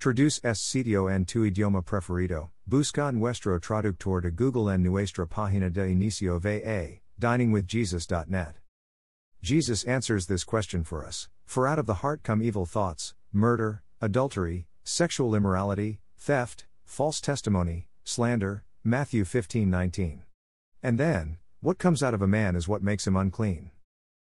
Traduce es sitio en tu idioma preferido. Busca nuestro traductor de Google en nuestra página de inicio va, diningwithjesus.net. Jesus answers this question for us For out of the heart come evil thoughts, murder, adultery, sexual immorality, theft, false testimony, slander. Matthew 15:19. And then, what comes out of a man is what makes him unclean.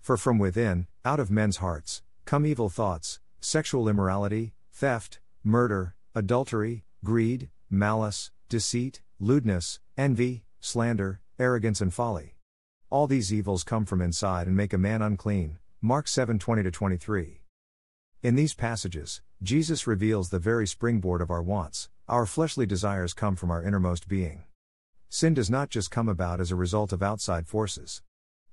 For from within, out of men's hearts, come evil thoughts, sexual immorality, theft, murder, adultery, greed, malice, deceit, lewdness, envy, slander, arrogance, and folly. All these evils come from inside and make a man unclean. Mark 7:20 23. In these passages, Jesus reveals the very springboard of our wants. Our fleshly desires come from our innermost being. Sin does not just come about as a result of outside forces.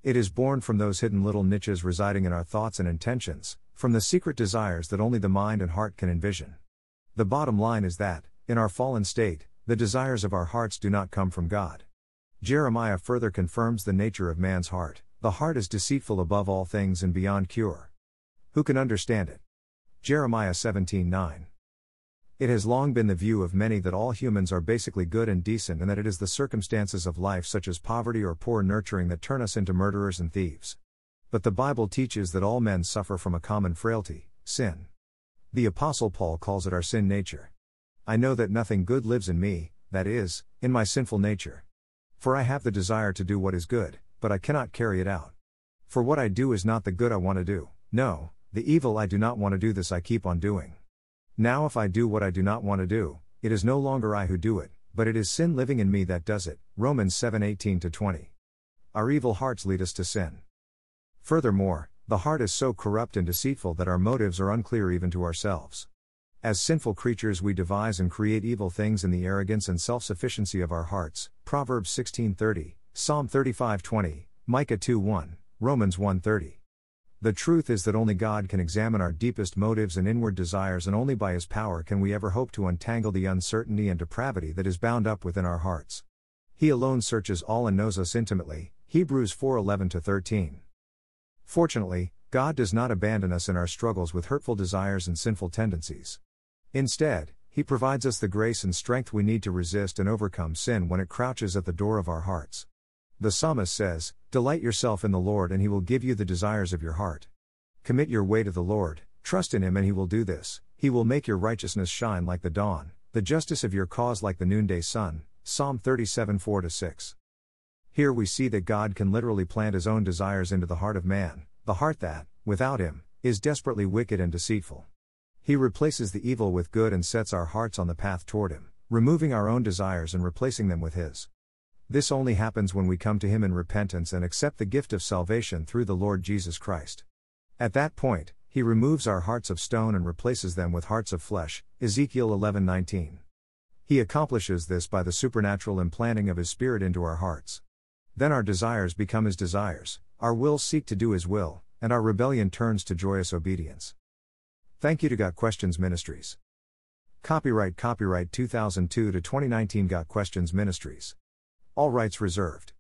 It is born from those hidden little niches residing in our thoughts and intentions, from the secret desires that only the mind and heart can envision. The bottom line is that, in our fallen state, the desires of our hearts do not come from God. Jeremiah further confirms the nature of man's heart the heart is deceitful above all things and beyond cure. Who can understand it? Jeremiah 17:9. It has long been the view of many that all humans are basically good and decent and that it is the circumstances of life such as poverty or poor nurturing that turn us into murderers and thieves. But the Bible teaches that all men suffer from a common frailty, sin. The Apostle Paul calls it our sin nature. I know that nothing good lives in me, that is, in my sinful nature. For I have the desire to do what is good, but I cannot carry it out. For what I do is not the good I want to do, no, the evil I do not want to do, this I keep on doing. Now, if I do what I do not want to do, it is no longer I who do it, but it is sin living in me that does it. Romans 7 18 20. Our evil hearts lead us to sin. Furthermore, the heart is so corrupt and deceitful that our motives are unclear even to ourselves. As sinful creatures, we devise and create evil things in the arrogance and self sufficiency of our hearts. Proverbs 16:30, Psalm 35:20, Micah 2:1, Romans 1:30. The truth is that only God can examine our deepest motives and inward desires, and only by His power can we ever hope to untangle the uncertainty and depravity that is bound up within our hearts. He alone searches all and knows us intimately. Hebrews 4:11 13. Fortunately, God does not abandon us in our struggles with hurtful desires and sinful tendencies. Instead, He provides us the grace and strength we need to resist and overcome sin when it crouches at the door of our hearts. The psalmist says, Delight yourself in the Lord, and He will give you the desires of your heart. Commit your way to the Lord, trust in Him, and He will do this. He will make your righteousness shine like the dawn, the justice of your cause like the noonday sun. Psalm 37 4 6. Here we see that God can literally plant his own desires into the heart of man, the heart that, without him, is desperately wicked and deceitful. He replaces the evil with good and sets our hearts on the path toward him, removing our own desires and replacing them with his. This only happens when we come to him in repentance and accept the gift of salvation through the Lord Jesus Christ. At that point, he removes our hearts of stone and replaces them with hearts of flesh. Ezekiel 11:19. He accomplishes this by the supernatural implanting of his spirit into our hearts. Then our desires become his desires, our wills seek to do his will, and our rebellion turns to joyous obedience. Thank you to Got Questions Ministries. Copyright Copyright 2002 to 2019 Got Questions Ministries. All rights reserved.